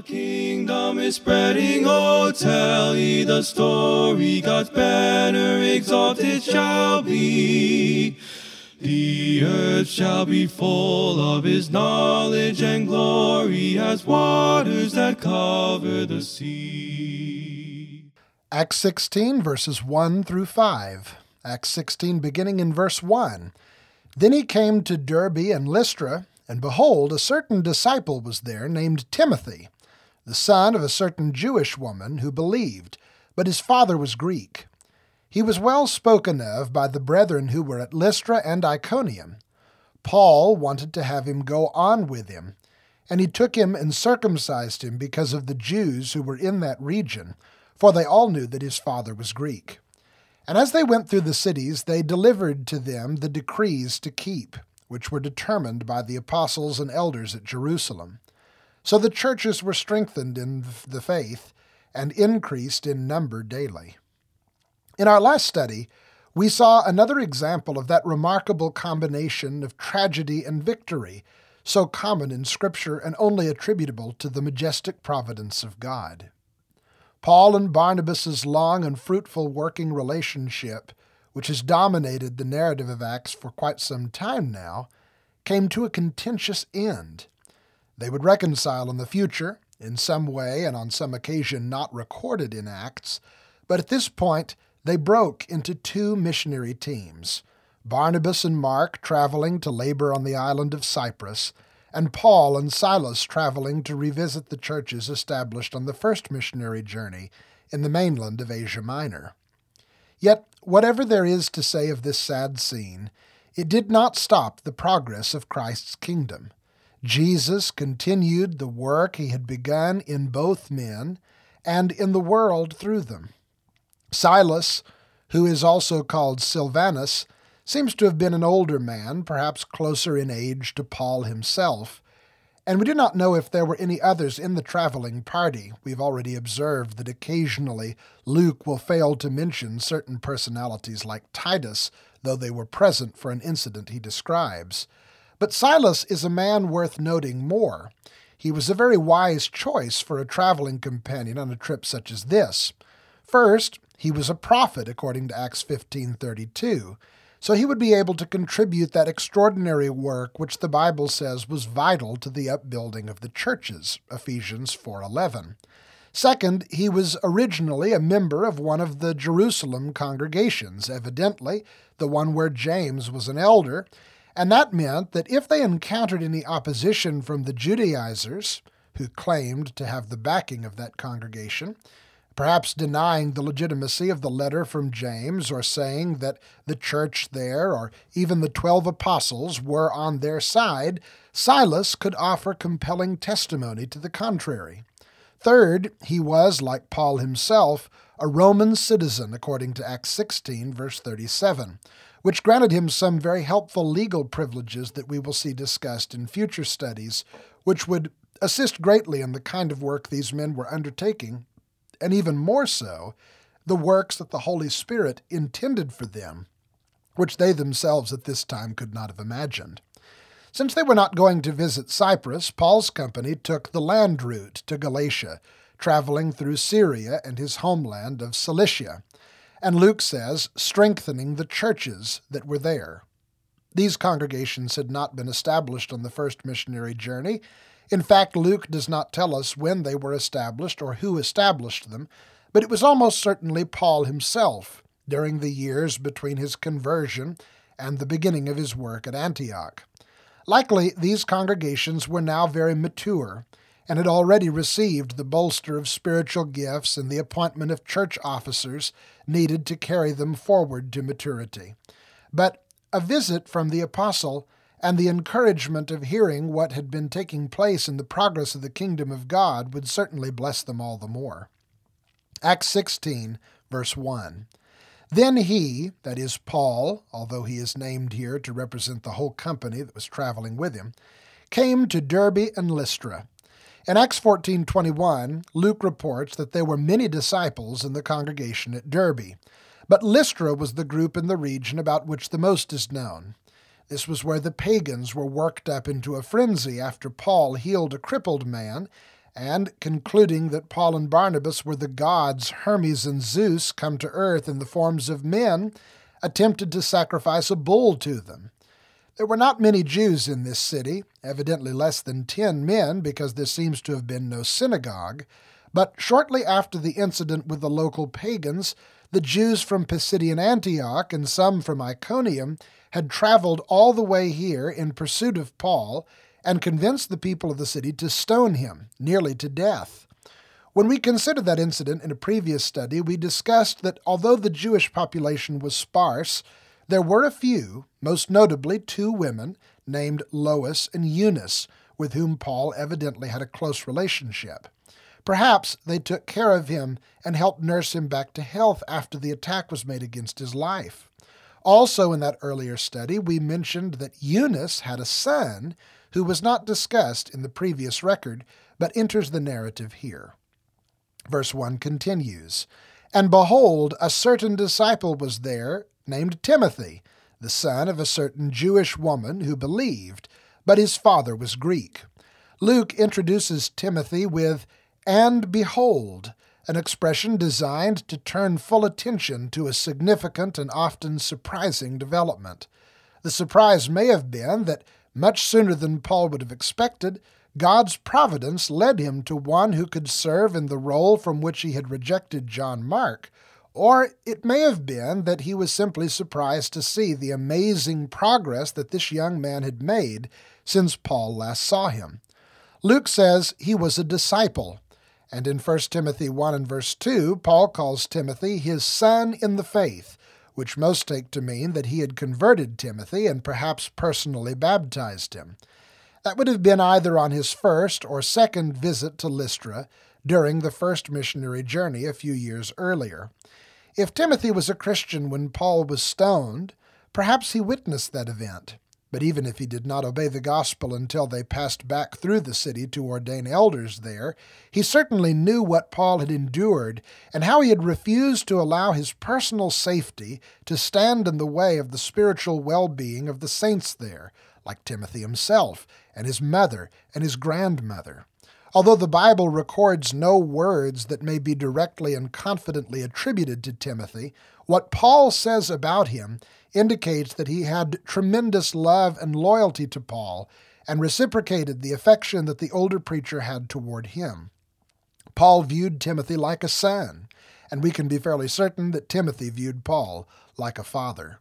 The kingdom is spreading, oh, tell ye the story. God's banner exalted shall be. The earth shall be full of his knowledge and glory as waters that cover the sea. Acts 16, verses 1 through 5. Acts 16, beginning in verse 1. Then he came to Derbe and Lystra, and behold, a certain disciple was there named Timothy, the son of a certain Jewish woman who believed, but his father was Greek. He was well spoken of by the brethren who were at Lystra and Iconium. Paul wanted to have him go on with him, and he took him and circumcised him because of the Jews who were in that region, for they all knew that his father was Greek. And as they went through the cities, they delivered to them the decrees to keep, which were determined by the apostles and elders at Jerusalem. So the churches were strengthened in the faith and increased in number daily. In our last study, we saw another example of that remarkable combination of tragedy and victory, so common in Scripture and only attributable to the majestic providence of God. Paul and Barnabas's long and fruitful working relationship, which has dominated the narrative of Acts for quite some time now, came to a contentious end. They would reconcile in the future, in some way and on some occasion not recorded in Acts, but at this point they broke into two missionary teams Barnabas and Mark traveling to labor on the island of Cyprus, and Paul and Silas traveling to revisit the churches established on the first missionary journey in the mainland of Asia Minor. Yet, whatever there is to say of this sad scene, it did not stop the progress of Christ's kingdom. Jesus continued the work he had begun in both men and in the world through them. Silas, who is also called Silvanus, seems to have been an older man, perhaps closer in age to Paul himself, and we do not know if there were any others in the traveling party. We've already observed that occasionally Luke will fail to mention certain personalities like Titus, though they were present for an incident he describes. But Silas is a man worth noting more. He was a very wise choice for a traveling companion on a trip such as this. First, he was a prophet according to Acts 15:32 so he would be able to contribute that extraordinary work which the Bible says was vital to the upbuilding of the churches, Ephesians 4:11. Second, he was originally a member of one of the Jerusalem congregations, evidently the one where James was an elder, and that meant that if they encountered any opposition from the Judaizers, who claimed to have the backing of that congregation, perhaps denying the legitimacy of the letter from James or saying that the church there or even the twelve apostles were on their side, Silas could offer compelling testimony to the contrary. Third, he was, like Paul himself, a Roman citizen according to Acts 16, verse 37, which granted him some very helpful legal privileges that we will see discussed in future studies, which would assist greatly in the kind of work these men were undertaking and even more so, the works that the Holy Spirit intended for them, which they themselves at this time could not have imagined. Since they were not going to visit Cyprus, Paul's company took the land route to Galatia, traveling through Syria and his homeland of Cilicia, and Luke says, strengthening the churches that were there. These congregations had not been established on the first missionary journey, in fact, Luke does not tell us when they were established or who established them, but it was almost certainly Paul himself during the years between his conversion and the beginning of his work at Antioch. Likely, these congregations were now very mature and had already received the bolster of spiritual gifts and the appointment of church officers needed to carry them forward to maturity. But a visit from the apostle and the encouragement of hearing what had been taking place in the progress of the kingdom of God would certainly bless them all the more. Acts 16, verse 1. Then he, that is Paul, although he is named here to represent the whole company that was traveling with him, came to Derbe and Lystra. In Acts 14:21, Luke reports that there were many disciples in the congregation at Derbe, but Lystra was the group in the region about which the most is known. This was where the pagans were worked up into a frenzy after Paul healed a crippled man, and concluding that Paul and Barnabas were the gods Hermes and Zeus come to earth in the forms of men, attempted to sacrifice a bull to them. There were not many Jews in this city, evidently less than ten men, because there seems to have been no synagogue. But shortly after the incident with the local pagans, the Jews from Pisidian Antioch and some from Iconium had traveled all the way here in pursuit of Paul and convinced the people of the city to stone him, nearly to death. When we considered that incident in a previous study, we discussed that although the Jewish population was sparse, there were a few, most notably two women named Lois and Eunice, with whom Paul evidently had a close relationship. Perhaps they took care of him and helped nurse him back to health after the attack was made against his life. Also, in that earlier study, we mentioned that Eunice had a son who was not discussed in the previous record, but enters the narrative here. Verse 1 continues And behold, a certain disciple was there, named Timothy, the son of a certain Jewish woman who believed, but his father was Greek. Luke introduces Timothy with, And behold, an expression designed to turn full attention to a significant and often surprising development. The surprise may have been that much sooner than Paul would have expected, God's providence led him to one who could serve in the role from which he had rejected John Mark. Or it may have been that he was simply surprised to see the amazing progress that this young man had made since Paul last saw him. Luke says he was a disciple, and in 1 Timothy 1 and verse 2, Paul calls Timothy his son in the faith, which most take to mean that he had converted Timothy and perhaps personally baptized him. That would have been either on his first or second visit to Lystra during the first missionary journey a few years earlier. If Timothy was a Christian when Paul was stoned, perhaps he witnessed that event. But even if he did not obey the gospel until they passed back through the city to ordain elders there, he certainly knew what Paul had endured and how he had refused to allow his personal safety to stand in the way of the spiritual well being of the saints there, like Timothy himself, and his mother, and his grandmother. Although the Bible records no words that may be directly and confidently attributed to Timothy, what Paul says about him indicates that he had tremendous love and loyalty to Paul and reciprocated the affection that the older preacher had toward him. Paul viewed Timothy like a son, and we can be fairly certain that Timothy viewed Paul like a father.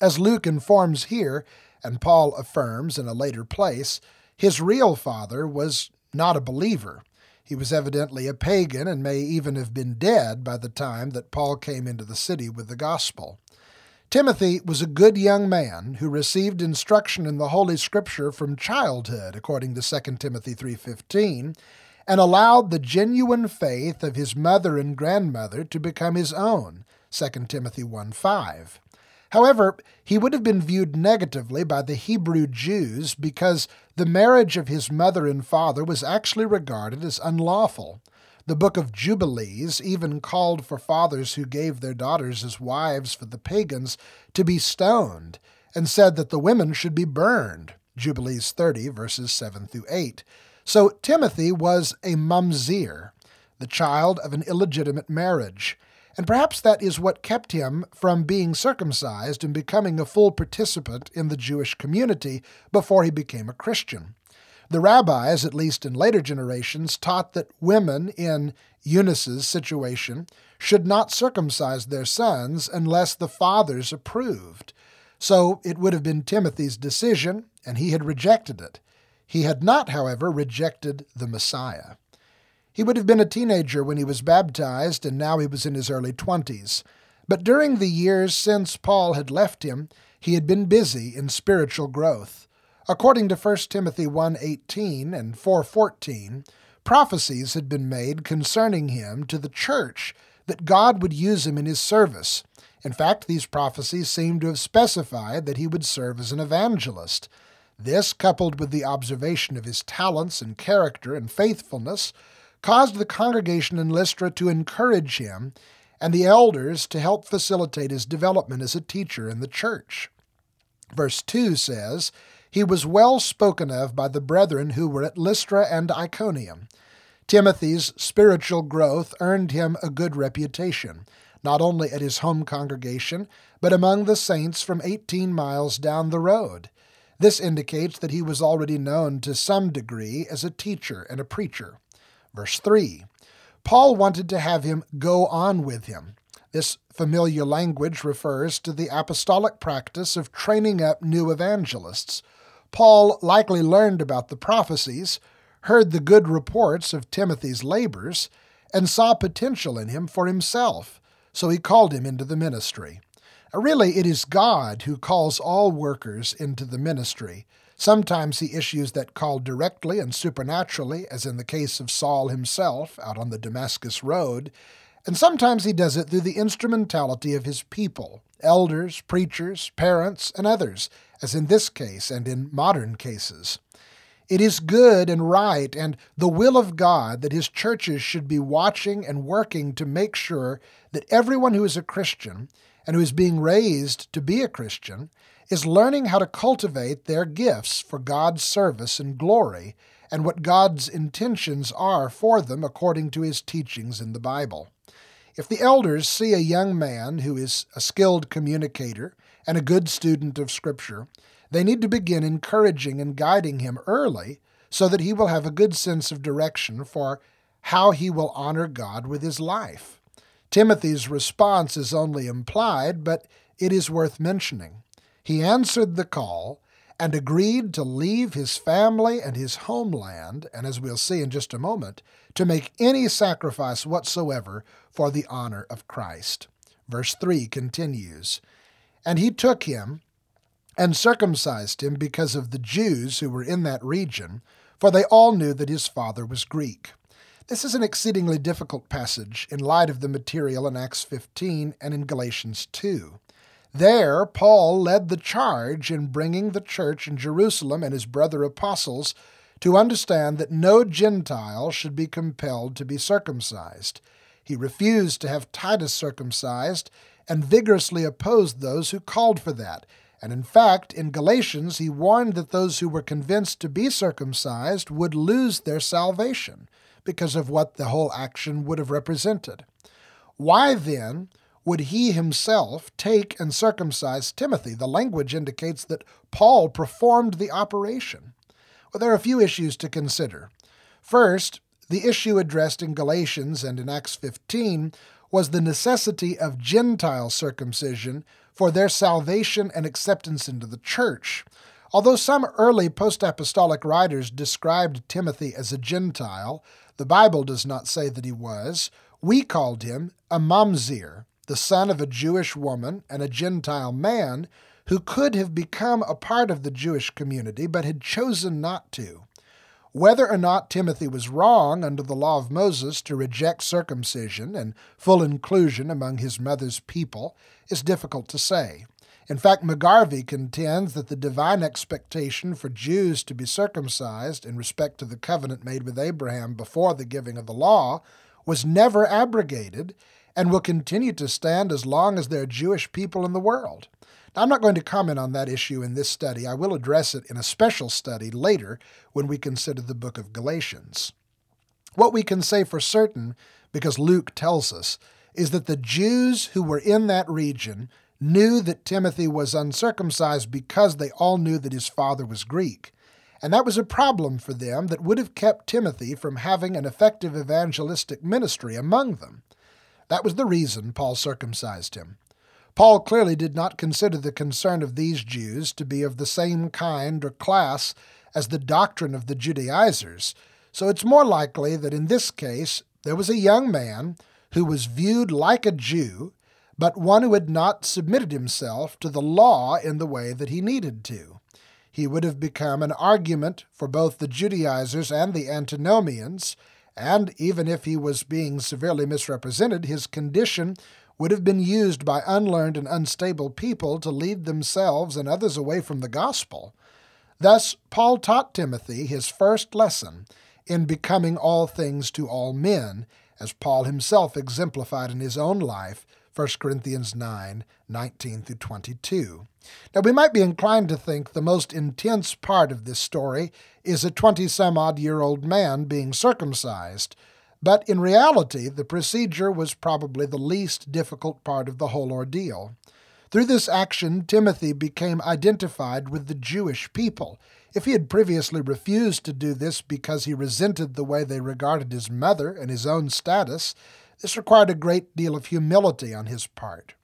As Luke informs here, and Paul affirms in a later place, his real father was not a believer. He was evidently a pagan and may even have been dead by the time that Paul came into the city with the gospel. Timothy was a good young man who received instruction in the Holy Scripture from childhood, according to 2 Timothy 3:15, and allowed the genuine faith of his mother and grandmother to become his own, 2 Timothy 1:5. However, he would have been viewed negatively by the Hebrew Jews because the marriage of his mother and father was actually regarded as unlawful. The book of Jubilees even called for fathers who gave their daughters as wives for the pagans to be stoned, and said that the women should be burned. Jubilees 30, verses 7 through 8. So Timothy was a mamzer, the child of an illegitimate marriage, and perhaps that is what kept him from being circumcised and becoming a full participant in the Jewish community before he became a Christian. The rabbis, at least in later generations, taught that women in Eunice's situation should not circumcise their sons unless the fathers approved. So it would have been Timothy's decision, and he had rejected it. He had not, however, rejected the Messiah. He would have been a teenager when he was baptized, and now he was in his early twenties. But during the years since Paul had left him, he had been busy in spiritual growth. According to 1 Timothy 1:18 and 4:14, prophecies had been made concerning him to the church that God would use him in his service. In fact, these prophecies seem to have specified that he would serve as an evangelist. This, coupled with the observation of his talents and character and faithfulness, caused the congregation in Lystra to encourage him and the elders to help facilitate his development as a teacher in the church. Verse 2 says, he was well spoken of by the brethren who were at Lystra and Iconium. Timothy's spiritual growth earned him a good reputation, not only at his home congregation, but among the saints from 18 miles down the road. This indicates that he was already known to some degree as a teacher and a preacher. Verse 3 Paul wanted to have him go on with him. This familiar language refers to the apostolic practice of training up new evangelists. Paul likely learned about the prophecies, heard the good reports of Timothy's labors, and saw potential in him for himself, so he called him into the ministry. Really, it is God who calls all workers into the ministry. Sometimes he issues that call directly and supernaturally, as in the case of Saul himself out on the Damascus Road, and sometimes he does it through the instrumentality of his people, elders, preachers, parents, and others, as in this case and in modern cases. It is good and right and the will of God that his churches should be watching and working to make sure that everyone who is a Christian and who is being raised to be a Christian is learning how to cultivate their gifts for God's service and glory and what God's intentions are for them according to his teachings in the Bible. If the elders see a young man who is a skilled communicator and a good student of Scripture, they need to begin encouraging and guiding him early so that he will have a good sense of direction for how he will honor God with his life. Timothy's response is only implied, but it is worth mentioning. He answered the call and agreed to leave his family and his homeland, and as we'll see in just a moment, to make any sacrifice whatsoever for the honor of Christ. Verse 3 continues And he took him and circumcised him because of the Jews who were in that region, for they all knew that his father was Greek. This is an exceedingly difficult passage in light of the material in Acts 15 and in Galatians 2. There, Paul led the charge in bringing the church in Jerusalem and his brother apostles to understand that no Gentile should be compelled to be circumcised. He refused to have Titus circumcised and vigorously opposed those who called for that, and in fact, in Galatians, he warned that those who were convinced to be circumcised would lose their salvation because of what the whole action would have represented. Why then would he himself take and circumcise Timothy? The language indicates that Paul performed the operation. Well, there are a few issues to consider. First, the issue addressed in Galatians and in Acts 15 was the necessity of Gentile circumcision for their salvation and acceptance into the church. Although some early post apostolic writers described Timothy as a Gentile, the Bible does not say that he was. We called him a mamzer, the son of a Jewish woman and a Gentile man who could have become a part of the Jewish community but had chosen not to. Whether or not Timothy was wrong under the law of Moses to reject circumcision and full inclusion among his mother's people is difficult to say. In fact, McGarvey contends that the divine expectation for Jews to be circumcised in respect to the covenant made with Abraham before the giving of the law was never abrogated and will continue to stand as long as there are Jewish people in the world. Now, I'm not going to comment on that issue in this study. I will address it in a special study later when we consider the book of Galatians. What we can say for certain, because Luke tells us, is that the Jews who were in that region knew that Timothy was uncircumcised because they all knew that his father was Greek. And that was a problem for them that would have kept Timothy from having an effective evangelistic ministry among them. That was the reason Paul circumcised him. Paul clearly did not consider the concern of these Jews to be of the same kind or class as the doctrine of the Judaizers, so it's more likely that in this case there was a young man who was viewed like a Jew, but one who had not submitted himself to the law in the way that he needed to. He would have become an argument for both the Judaizers and the Antinomians, and even if he was being severely misrepresented, his condition would have been used by unlearned and unstable people to lead themselves and others away from the gospel. Thus, Paul taught Timothy his first lesson in becoming all things to all men, as Paul himself exemplified in his own life, 1 Corinthians 9 19 through 22. Now, we might be inclined to think the most intense part of this story is a 20 some odd year old man being circumcised, but in reality, the procedure was probably the least difficult part of the whole ordeal. Through this action, Timothy became identified with the Jewish people. If he had previously refused to do this because he resented the way they regarded his mother and his own status, this required a great deal of humility on his part.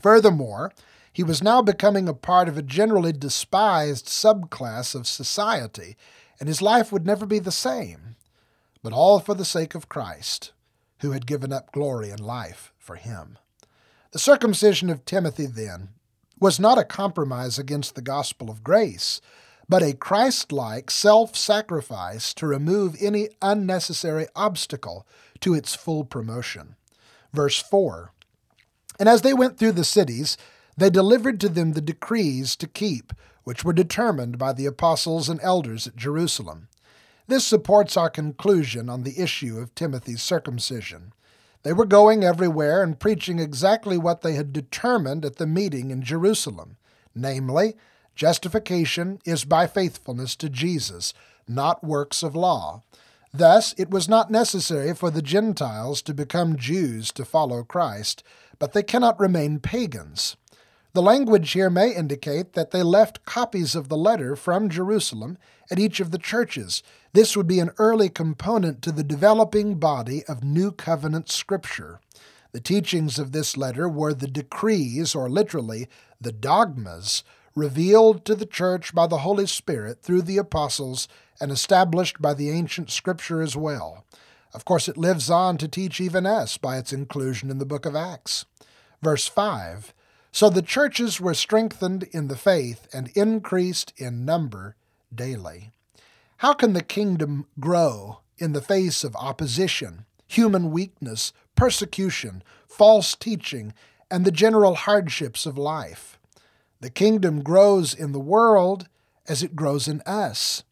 Furthermore, he was now becoming a part of a generally despised subclass of society, and his life would never be the same, but all for the sake of Christ, who had given up glory and life for him. The circumcision of Timothy, then, was not a compromise against the gospel of grace, but a Christ like self sacrifice to remove any unnecessary obstacle to its full promotion. Verse 4 And as they went through the cities, they delivered to them the decrees to keep, which were determined by the apostles and elders at Jerusalem. This supports our conclusion on the issue of Timothy's circumcision. They were going everywhere and preaching exactly what they had determined at the meeting in Jerusalem namely, justification is by faithfulness to Jesus, not works of law. Thus, it was not necessary for the Gentiles to become Jews to follow Christ, but they cannot remain pagans. The language here may indicate that they left copies of the letter from Jerusalem at each of the churches. This would be an early component to the developing body of New Covenant Scripture. The teachings of this letter were the decrees, or literally, the dogmas, revealed to the church by the Holy Spirit through the apostles and established by the ancient Scripture as well. Of course, it lives on to teach even us by its inclusion in the book of Acts. Verse 5 so the churches were strengthened in the faith and increased in number daily. How can the kingdom grow in the face of opposition, human weakness, persecution, false teaching, and the general hardships of life? The kingdom grows in the world as it grows in us.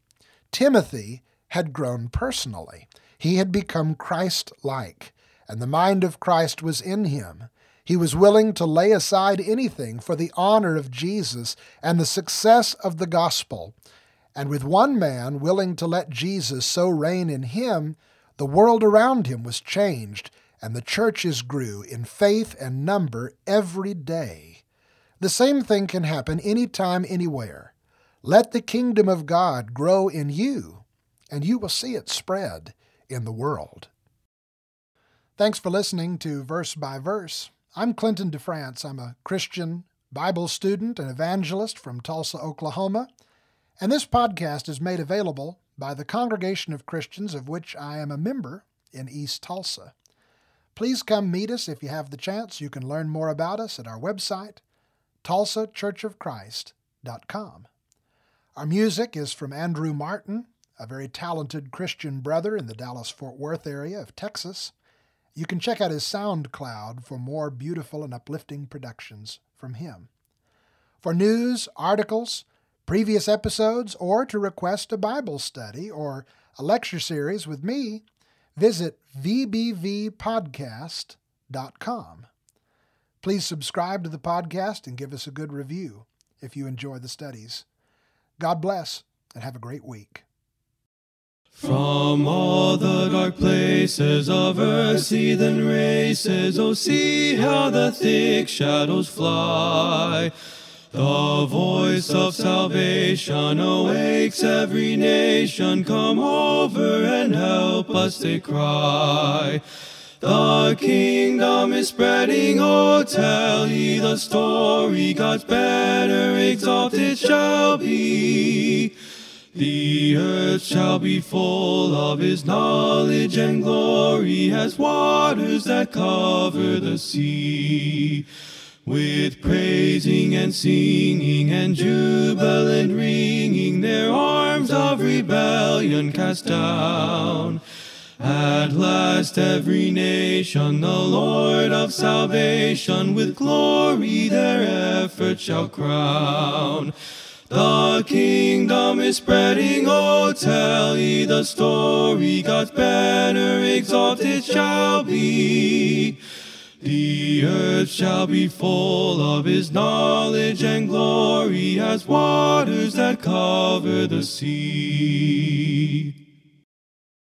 Timothy had grown personally. He had become Christ like, and the mind of Christ was in him. He was willing to lay aside anything for the honor of Jesus and the success of the gospel. And with one man willing to let Jesus so reign in him, the world around him was changed, and the churches grew in faith and number every day. The same thing can happen anytime, anywhere. Let the kingdom of God grow in you, and you will see it spread in the world. Thanks for listening to Verse by Verse. I'm Clinton DeFrance. I'm a Christian Bible student and evangelist from Tulsa, Oklahoma, and this podcast is made available by the Congregation of Christians of which I am a member in East Tulsa. Please come meet us if you have the chance. You can learn more about us at our website, tulsachurchofchrist.com. Our music is from Andrew Martin, a very talented Christian brother in the Dallas Fort Worth area of Texas. You can check out his SoundCloud for more beautiful and uplifting productions from him. For news, articles, previous episodes, or to request a Bible study or a lecture series with me, visit vbvpodcast.com. Please subscribe to the podcast and give us a good review if you enjoy the studies. God bless and have a great week. From all the dark places of earth's heathen races, oh, see how the thick shadows fly. The voice of salvation awakes every nation. Come over and help us, they cry. The kingdom is spreading, oh, tell ye the story. God's banner exalted shall be. The earth shall be full of his knowledge and glory as waters that cover the sea. With praising and singing and jubilant ringing, their arms of rebellion cast down. At last every nation, the Lord of salvation, with glory their effort shall crown. The kingdom is spreading, oh, tell ye the story. God's banner exalted shall be. The earth shall be full of his knowledge and glory as waters that cover the sea.